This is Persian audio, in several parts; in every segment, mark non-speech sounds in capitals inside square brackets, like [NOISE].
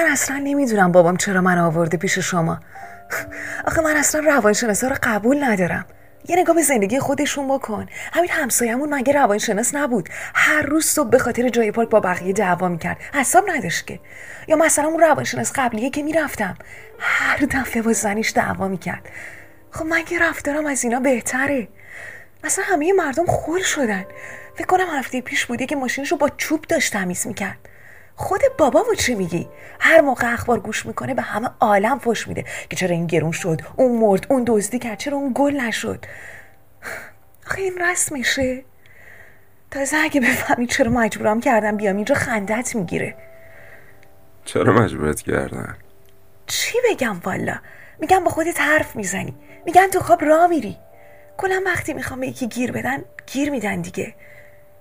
من اصلا نمی‌دونم بابام چرا من آورده پیش شما. آخه من اصلا روانشناسا رو قبول ندارم. یه نگاه به زندگی خودشون بکن. همین همسایمون مگه روانشناس نبود؟ هر روز صبح به خاطر جای پارک با بقیه دعوا می‌کرد. حساب نداشت که. یا مثلا اون روانشناس قبلیه که می‌رفتم. هر دفعه با زنیش دعوا می‌کرد. خب مگه رفتارم از اینا بهتره. مثلا همه مردم خول شدن. فکر کنم هفته پیش بوده که ماشینشو با چوب داشت تمیز می‌کرد. خود بابا و چی میگی؟ هر موقع اخبار گوش می‌کنه به همه عالم فش میده که چرا این گرون شد اون مرد اون دزدی کرد چرا اون گل نشد؟ آخه این میشه. تازه اگه بفهمی چرا مجبورم کردم بیام اینجا خندت می‌گیره. چرا مجبورت کردن چی بگم والا؟ میگم با خودت حرف می‌زنی. میگن تو خواب را میری. کلا وقتی می‌خوام به یکی گیر بدن گیر میدن دیگه.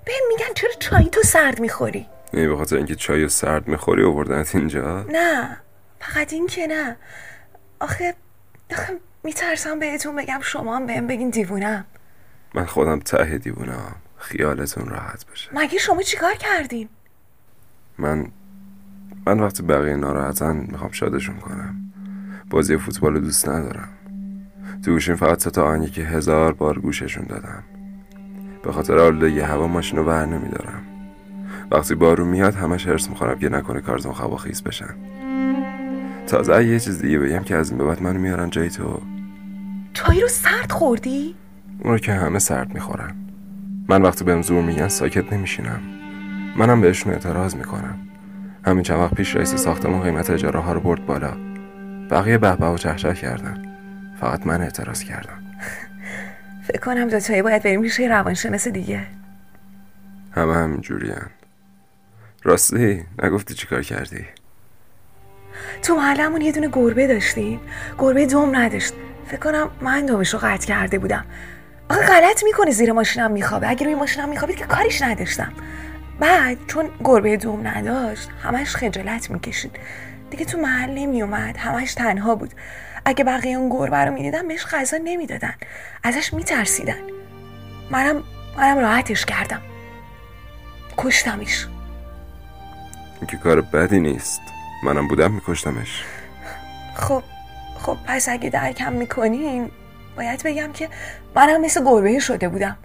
بهم میگن چرا چایی تو سرد می‌خوری؟ نه به خاطر اینکه چای سرد می‌خوری آوردنت اینجا؟ نه فقط این که نه. آخه آخه میترسم بهتون بگم شما هم بهم بگین دیوونم. من خودم ته دیوونم خیالتون راحت باشه. مگه شما چیکار کردین؟ من من وقتی بقیه ناراحتن می‌خوام شادشون کنم. بازی فوتبال دوست ندارم. تو گوشیم فقط ستا آهنگی که هزار بار گوششون دادم. به خاطر آلودگی هوا ماشین رو بر نمیدارم. وقتی بارون میاد همش هرس می‌خورم که نکنه کارتون خیز بشن. تازه یه چیز دیگه بگم که از این به بعد منو میارن جای تو. چای رو سرد خوردی؟ اون رو که همه سرد می‌خورن. من وقتی بهم زور میگن ساکت نمیشینم. منم بهشون اعتراض می‌کنم. همین چند وقت پیش رئیس ساختمون قیمت اجاره ها رو برد بالا. بقیه بهبه و چهچه کردن. فقط من اعتراض کردم. فکر کنم دوتایی باید بریم پیش روانشناس دیگه. همه همین جورین راستی نگفتی چیکار کردی؟ تو محلمون یه دونه گربه داشتیم. گربه دوم نداشت. فکر کنم من دومش رو قطع کرده بودم. آخه غلط می‌کنه زیر ماشینم میخوابه. اگه روی ماشینم میخوابید که کاریش نداشتم. بعد چون گربه دوم نداشت همش خجالت می‌کشید. دیگه تو محل نمیومد همش تنها بود. اگه بقیه اون گربه رو می‌دیدن بهش غذا نمی‌دادن. ازش میترسیدن. منم منم راحتش کردم. کشتمش. این که کار بدی نیست. منم بودم میکشتمش. خب خب پس اگه درکم می‌کنین باید بگم که منم مثل گربه شده بودم.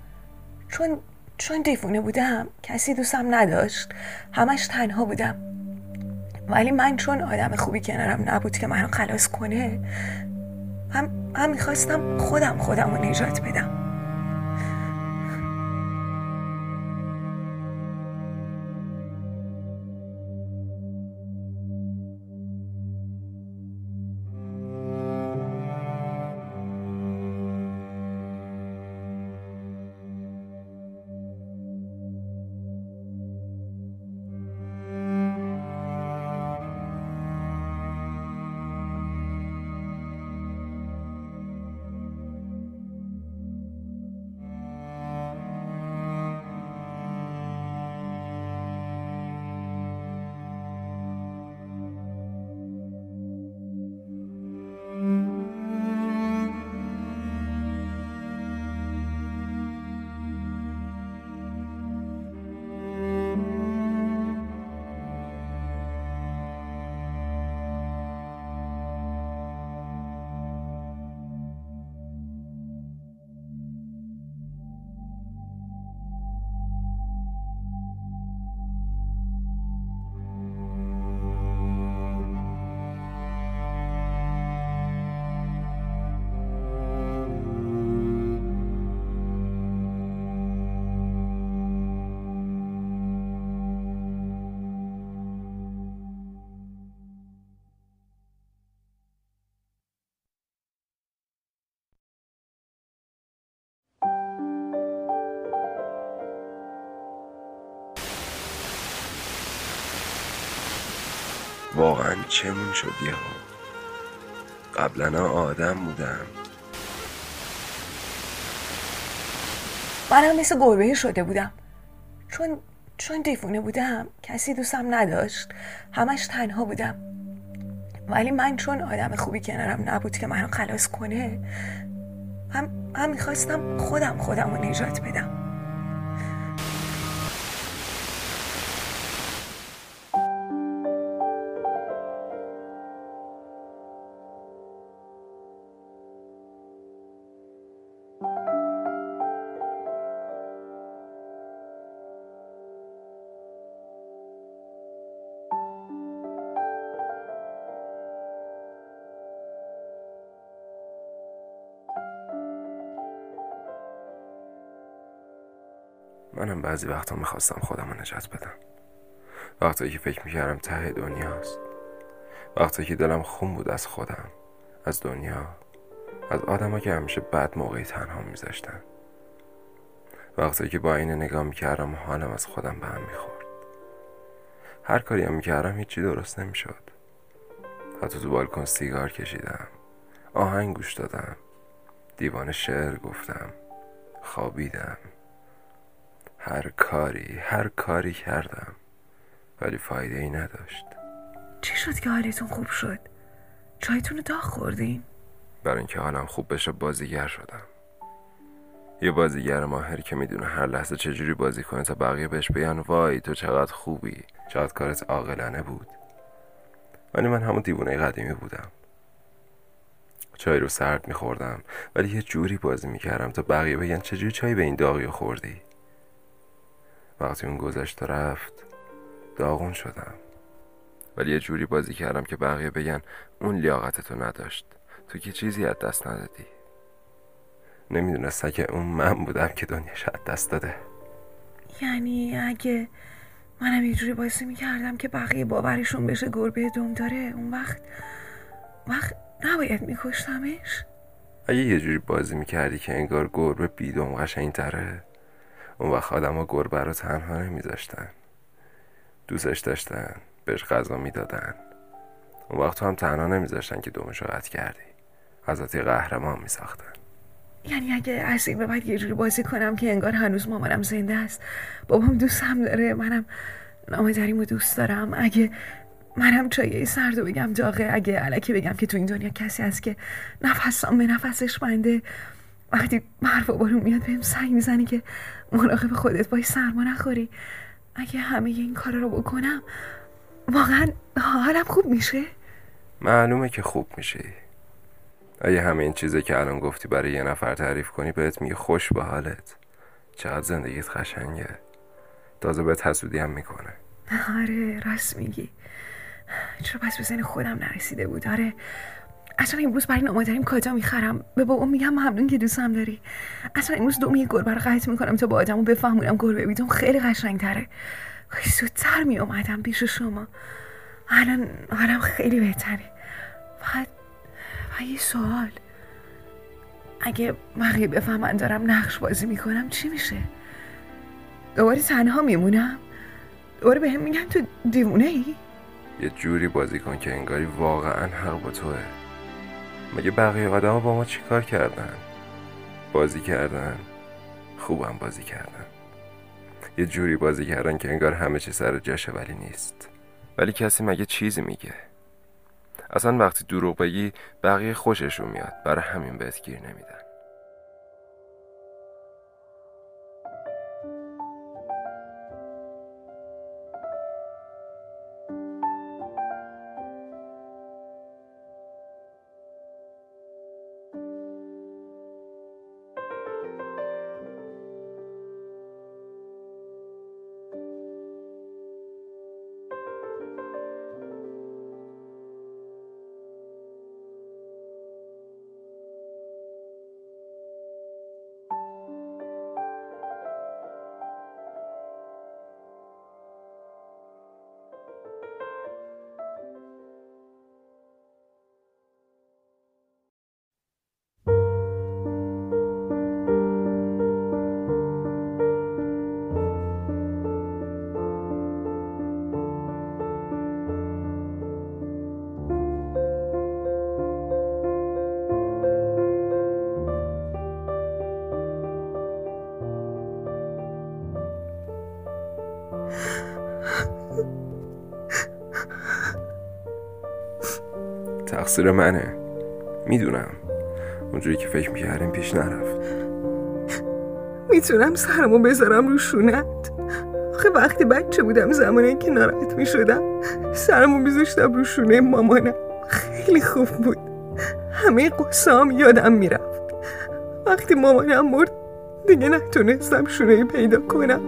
چون چون دیفونه بودم کسی دوستم نداشت. همش تنها بودم. ولی من چون آدم خوبی کنارم نبود که منو خلاص کنه هم, هم می‌خواستم خودم خودم رو نجات بدم. واقعا چمون شد یهو؟ قبلا آدم بودم منم مثل گربه شده بودم. چون چون دیفونه بودم کسی دوستم نداشت. همش تنها بودم. ولی من چون آدم خوبی کنارم نبود که منو خلاص کنه هم, هم می‌خواستم خودم خودم رو نجات بدم. منم بعضی وقتا می‌خواستم خودم رو نجات بدم. وقتایی که فکر می‌کردم ته دنیاست وقتی که دلم خون بود از خودم از دنیا از آدم که همیشه بد موقعی تنها میذاشتن. وقتی که با این نگاه می‌کردم حالم از خودم به هم می‌خورد. هر کاری هم می‌کردم هیچی درست نمی‌شد. حتی تو بالکن سیگار کشیدم آهنگ گوش دادم دیوان شعر گفتم خوابیدم. هر کاری هر کاری کردم ولی فایده ای نداشت. چی شد که حالتون خوب شد؟ چایتون داغ خوردین؟ برای اینکه حالم خوب بشه بازیگر شدم. یه بازیگر ماهر که می‌دونه هر لحظه چجوری بازی کنه تا بقیه بهش بگن وای تو چقدر خوبی چقدر کارت عاقلانه بود. ولی من همون دیوونه قدیمی بودم. چای رو سرد میخوردم ولی یه جوری بازی می‌کردم تا بقیه بگن چجوری چای به این داغی خوردی. وقتی اون گذشت رفت داغون شدم. ولی یه جوری بازی کردم که بقیه بگن اون لیاقتتو نداشت. تو که چیزی از دست ندادی. نمی‌دونستن که اون من بودم که دنیا شاید دست داده. یعنی اگه منم یه جوری بازی می‌کردم که بقیه باورشون بشه گربه دوم داره اون وقت وقت نباید میکشتمش؟ اگه یه جوری بازی می‌کردی که انگار گربه بیدوم قشنگ تره اون وقت آدم ها گربه رو تنها نمیذاشتن. دوستش داشتن بهش غذا می‌دادن. اون وقت هم تنها نمیذاشتن که دومش رو قطع کردی. ازت یه قهرمان میساختن. یعنی اگه از این به بعد یه جوری بازی کنم که انگار هنوز مامانم زنده است. بابام دوستم داره منم نامداریمو دوست دارم. اگه منم چایی سردو بگم داغه اگه علکی بگم که تو این دنیا کسی هست که نفسم به نفسش بنده وقتی برف و بارون میاد بهم سنگ می‌زنی که مراقب خودت بای سرما نخوری. اگه همه این کارا رو بکنم واقعا حالم خوب میشه؟ معلومه که خوب میشی اگه همه این چیزه که الان گفتی برای یه نفر تعریف کنی بهت میگه خوش به حالت. چقدر زندگیت خشنگه تازه بهت حسودی هم می‌کنه. آره راست میگی. چرا پس بزن خودم نرسیده بود؟ آره اصلا امروز برای نامادریم کاجا می‌خرم؟ به بابا میگم ممنون که دوستم داری. اصلا امروز دومی گربه رو قطع می‌کنم تا با آدمو بفهمونم گربه بیدم خیلی قشنگ تره زودتر میومدم پیش شما. الان حالم خیلی بهتره. فقط و یه سوال. اگه بقیه بفهمن دارم نقش بازی می‌کنم چی میشه؟ دوباره تنها میمونم؟ دوباره به هم میگن تو دیوونه ای؟ یه جوری بازی کن که انگاری واقعا حق با توه. مگه بقیه آدم با ما چیکار کردن؟ بازی کردن؟ خوبم بازی کردن. یه جوری بازی کردن که انگار همه چی سر جاشه ولی نیست. ولی کسی مگه چیزی میگه؟ اصلا وقتی دروغ بگی بقیه خوششون میاد. برای همین بهت گیر نمیدن. تقصیر منه. می‌دونم. اونجوری که فکر می‌کردیم پیش نرفت. می‌تونم سرمو بذارم رو شونت. آخه وقتی بچه بودم زمانی که ناراحت می‌شدم سرمو میذاشتم رو شونه مامانم. خیلی خوب بود. همه قصام یادم می‌رفت. وقتی مامانم مرد دیگه نتونستم شونه پیدا کنم.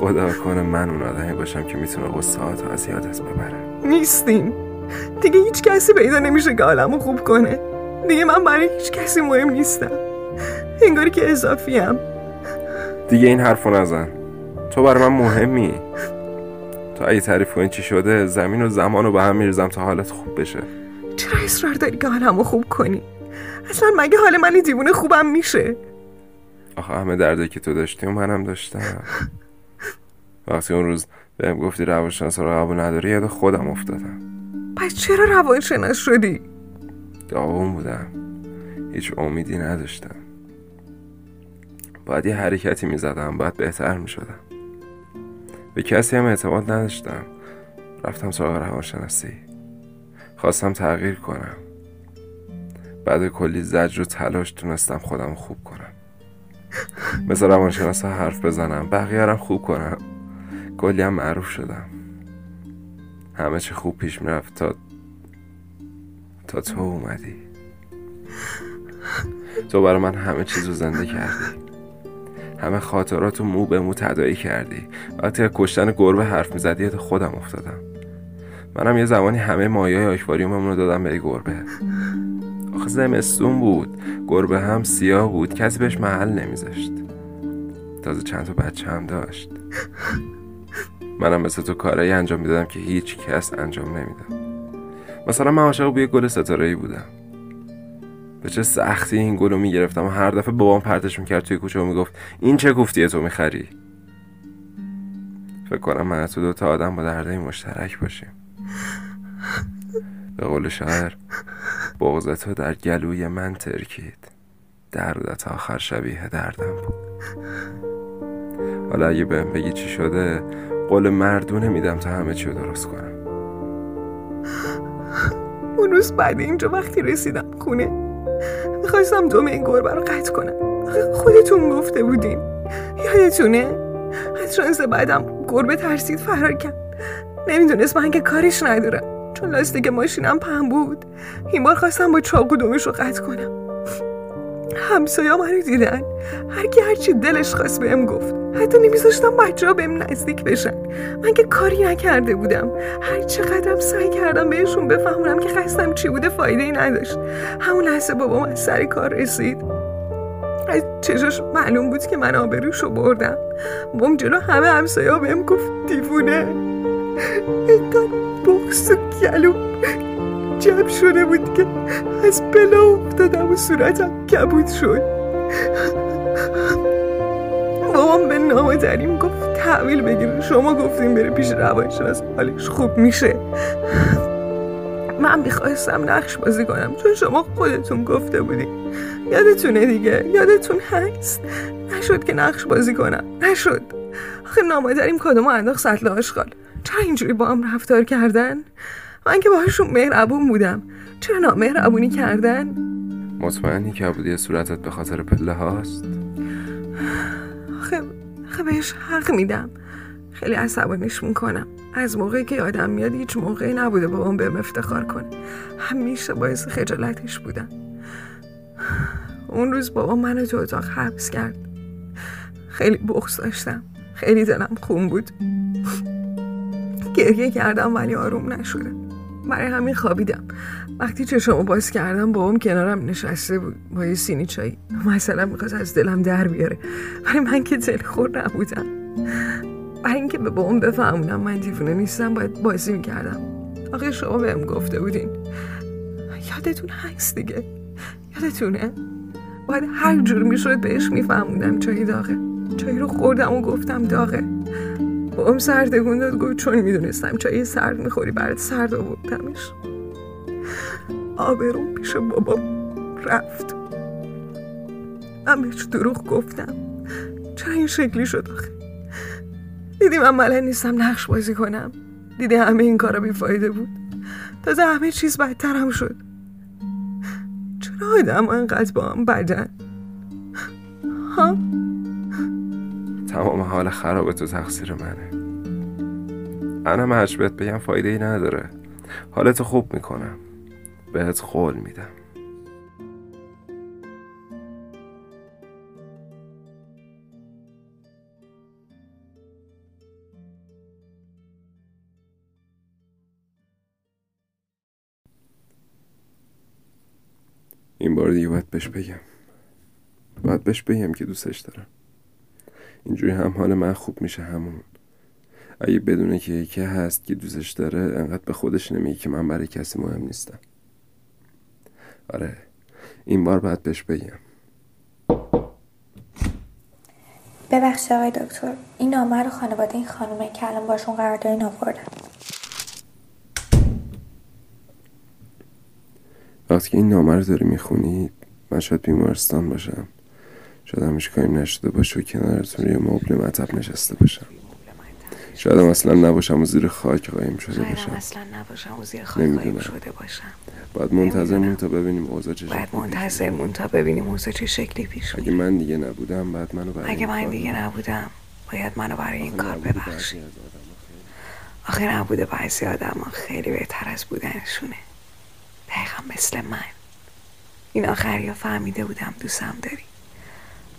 خدا کنه من اون آدمی باشم که می‌تونه قصه از یادت ببره. نیستیم. دیگه هیچ کسی پیدا نمیشه که حالمو خوب کنه. دیگه من برای هیچ کسی مهم نیستم. انگاری که اضافیم. دیگه این حرفو نزن. تو برای من مهمی. تو اگه تعریف کنی چی شده زمین و زمان رو به هم میرزم تا حالت خوب بشه. چرا اصرار داری که حالمو خوب کنی؟ اصلا مگه حال من دیوونه خوبم میشه؟ آخه همه درده که تو داشتی و منم داشتم. [LAUGHS] وقتی اون روز بهم گفتی روانشناس رو قبول نداری یاد خودم افتادم. پس چرا روانشناس شدی داغون بودم. هیچ امیدی نداشتم. باید یه حرکتی می‌زدم باید بهتر می‌شدم. به کسی هم اعتماد نداشتم. رفتم سراغ روانشناسی. خواستم تغییر کنم. بعد کلی زجر و تلاش تونستم خودم خوب کنم. مثل روانشناس حرف بزنم بقیه خوب کنم. کلی هم معروف شدم. همه چی خوب پیش می‌رفت تا تا تو اومدی. تو برای من همه چیز رو زنده کردی. همه خاطرات رو مو به مو تدایی کردی. وقتی کشتن گربه حرف می‌زدی خودم افتادم. منم یه زمانی همه مایه آکواریوممون رو دادم به گربه. آخه زمستون بود. گربه هم سیاه بود. کسی بهش محل نمیذاشت. تازه چند تا بچه هم داشت. منم مثل تو کارایی انجام می‌دادم که هیچ کس انجام نمیدم مثلا من عاشق بوی گل ستاره ای بودم. به چه سختی این گل رو می‌گرفتم. و هر دفعه بابام پرتش می‌کرد توی کوچه و می‌گفت این چه گفتیه تو می‌خری؟ فکر کنم من تو دو تا آدم با درده مشترک باشیم. به قول شاعر بغض تو در گلوی من ترکید. دردت آخر شبیه دردم بود. حالا اگه بهم بگی چی شده قول مردونه میدم تا همه چی رو درست کنم. اون روز بعد اینجا وقتی رسیدم خونه می‌خواستم دوم این گربه رو قطع کنم. خودتون گفته بودین. یادتونه؟ از شانس بعدم گربه ترسید فرار کرد. نمی‌دونست من که کارش ندارم. چون لاستیک ماشینم پهم بود. این بار خواستم با چاقو دومش رو قطع کنم. همسایا منو دیدن. هر کی هرچی دلش خواست بهم گفت. حتی نمیذاشتم بچه ها بهم نزدیک بشن. من که کاری نکرده بودم. هر چقدرم سعی کردم بهشون بفهمونم که خستم چی بوده فایده ای نداشت. همون لحظه بابام از سر کار رسید. از چشاش معلوم بود که من آبروشو بردم. بابام جلو همه همسایا بهم گفت دیوونه. [LAUGHS] انگار بخص و گلو. جمع شده بود که از بلا افتادم و صورتم کبود شد. بابام به نامادریم گفت تحویل بگیره. شما گفتیم بره پیش روانشناس حالش خوب میشه. من می‌خواستم نقش بازی کنم چون شما خودتون گفته بودی یادتونه دیگه یادتون هست؟ نشد که نقش بازی کنم نشد. آخه نامادریم کدوم انداخت سطل آشغال؟ چرا اینجوری با هم رفتار کردن؟ من که باهاشون مهربون بودم. چرا نامهربونی کردن؟ مطمئنی که بودی صورتت به خاطر پله هاست؟ آخه آخه بهش حق میدم. خیلی عصبانیش می‌کنم. از موقعی که یادم میاد هیچ موقعی نبوده بابام بهم افتخار کنه. همیشه باعث خجالتش بودم. اون روز بابا منو تو اتاق حبس کرد. خیلی بغض داشتم. خیلی دلم خون بود. گریه کردم ولی آروم نشدم برای همین خوابیدم. وقتی چشمو باز کردم بابام کنارم نشسته بود با یه سینی چای. مثلا می‌خواست از دلم در بیاره. ولی من که دل خور نبودم. برای اینکه به بابام بفهمونم من دیوونه نیستم باید بازی می‌کردم. آقای شما بهم گفته بودین. یادتون هست دیگه. یادتونه؟ باید هر جور می‌شد بهش میفهموندم چای داغه. چای رو خوردم و گفتم داغه. بابام سردگون داد گفت چون می‌دونستم چای سرد می‌خوری برات سرد آوردمش. آبروم پیش بابام رفت. من بهش دروغ گفتم. چرا این شکلی شد آخه. دیدی من ملن نیستم نقش بازی کنم. دیدی همه این کارا بیفایده بود. تازه همه چیز بدترم شد. چرا آدم انقدر با هم بدن؟ ها؟ تمام حال خراب تو تقصیر منه. انا هرچ بهت بگم فایده ای نداره. حالتو خوب می‌کنم. بهت قول میدم. این بار دیگه باید بهش بگم. باید بهش بگم که دوستش دارم. اینجوری هم حال من خوب میشه همون. اگه بدونه که یکی هست که دوستش داره انقدر به خودش نمیگه که من برای کسی مهم نیستم. آره این بار باید بهش بگم. ببخشید آقای دکتر این نامه رو خانواده این خانومه که الان باشون قرار دارین وقتی که این نامه رو داری می‌خونی من شاید بیمارستان باشم. شاید همیشه کاری نشده باشه و کنارتون یه مبل مطب نشسته باشم. شاید اصلا نباشم و زیر خاک قایم شده باشم. شاید اصلا نباشم و زیر خاک قایم شده باشم. باید منتظر تا ببینیم اوضاع چه باید منتظر تا ببینیم اوضاع چه شکلی پیش اگه من دیگه نبودم بعد منو برای اگه من دیگه نبودم باید منو برای این کار ببخشی آخه نبوده بعضی آدم خیلی بهتر از بودنشونه. دقیقا مثل من. این آخریا فهمیده بودم دوستم داری.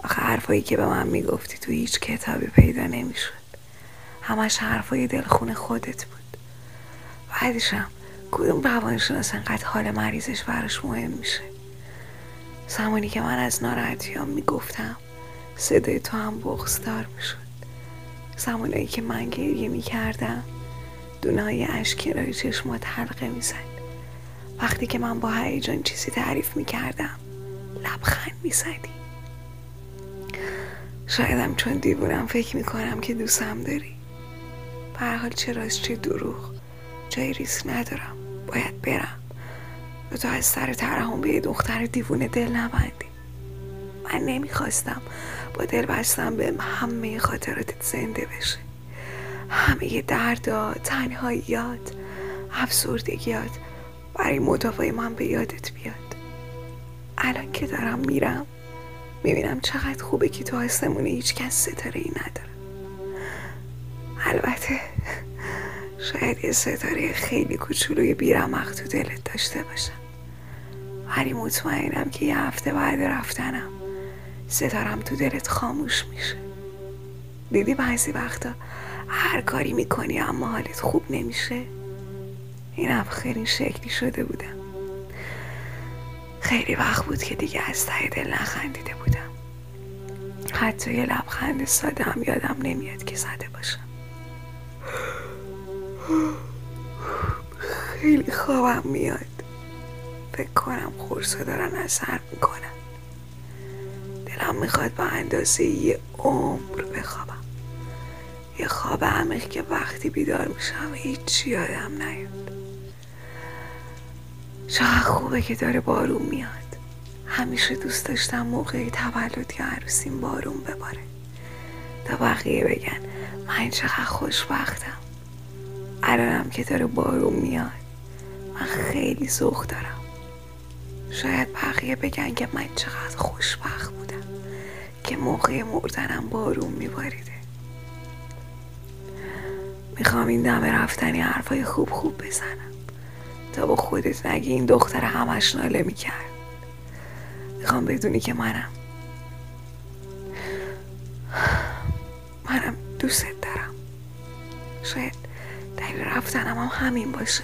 آخه حرفایی که به من می‌گفتی تو هیچ کتابی پیدا نمی‌شد. همش حرفای دلخون خودت بود. بعدشم کدوم روانشناس انقدر حال مریضش براش مهم میشه؟ زمانی که من از ناراحتیام می‌گفتم صدای تو هم بغزدار می‌شد. زمانی که من گریه می‌کردم دونه های اشک چشمات حلقه می‌زد. وقتی که من با هیجان چیزی تعریف می‌کردم لبخند می‌زدی. شایدم چون دیوونم فکر می‌کنم که دوستم داری. به حال چه راست چه دروغ جای ریسک ندارم. باید برم. و تو از سر ترحم به دختر دیوونه دل نبندی. من نمی‌خواستم با دل بستم به همه خاطراتت زنده بشه. همه دردها تنهاییات افسردگیات برای مدافع من به یادت بیاد. الان که دارم میرم می‌بینم چقدر خوبه که تو آسمون هیچ کس ستاره ای نداره. البته شاید یه ستاره خیلی کوچولوی بیرمق تو دلت داشته باشم. ولی مطمئنم که یه هفته بعد رفتنم ستارم تو دلت خاموش میشه. دیدی بعضی وقتا هر کاری می‌کنی اما حالت خوب نمیشه؟ این خیلی شکلی شده بودم. خیلی وقت بود که دیگه از ته دل نخندیده بودم حتی یه لبخند ساده هم یادم نمیاد که زده باشم. خیلی خوابم میاد. فکر کنم خورسا دارن اثر می‌کنن. دلم می‌خواد با اندازه یه عمر بخوابم. یه خواب عمیق که وقتی بیدار میشم هیچی یادم نیاد. چقدر خوبه که داره بارون میاد. همیشه دوست داشتم موقع تولد یا عروسیم بارون بباره. تا بقیه بگن من چقدر خوشبختم. الانم که داره بارون میاد. من خیلی ذوق دارم. شاید بقیه بگن که من چقدر خوشبخت بودم که موقع مردنم بارون میباریده. می‌خوام این دم رفتنی حرفای خوب خوب بزنم. تا با خودت نگی این دختر همش ناله می‌کرد. می‌خوام بدونی که منم. منم دوست دارم. شاید دلیل رفتنم هم همین باشه.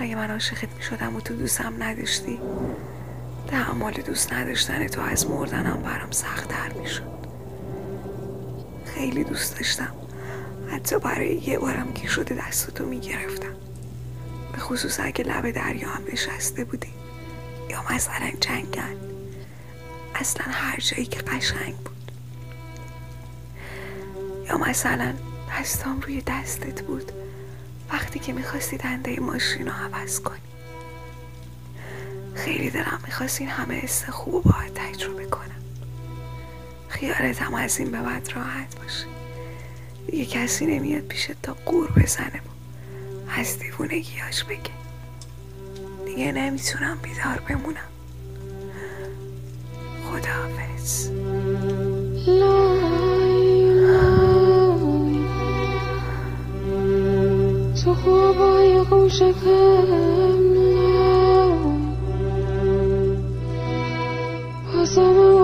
اگه من عاشقت می‌شدم و تو دوستم نداشتی تحمل دوست نداشتن تو از مردنم برام سختتر می‌شد. خیلی دوست داشتم. حتی برای یه بارم که شده دستتو می‌گرفتم. به خصوص اگه لب دریا هم نشسته بودی. مثلا جنگل اصلا هر جایی که قشنگ بود. یا مثلا دستام روی دستت بود. وقتی که می‌خواستی دنده ماشین رو عوض کنی. خیلی دلم می‌خواست این همه حس خوب باید تجربه کنم. خیالتم از این به بعد راحت باشه. دیگه کسی نمیاد پیشت تا قور بزنه. از دیوونگیاش بگه. دیگه نمی‌تونم بیدار بمونم. خداحافظ. تو خوابای قوشکم رفیقان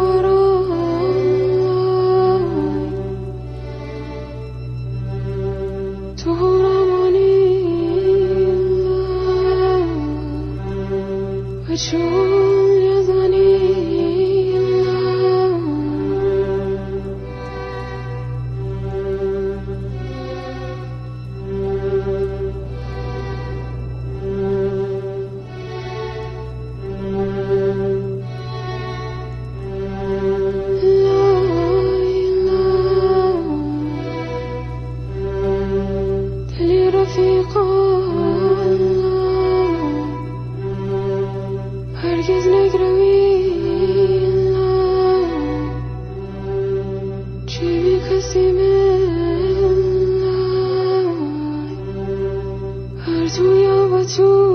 좋 من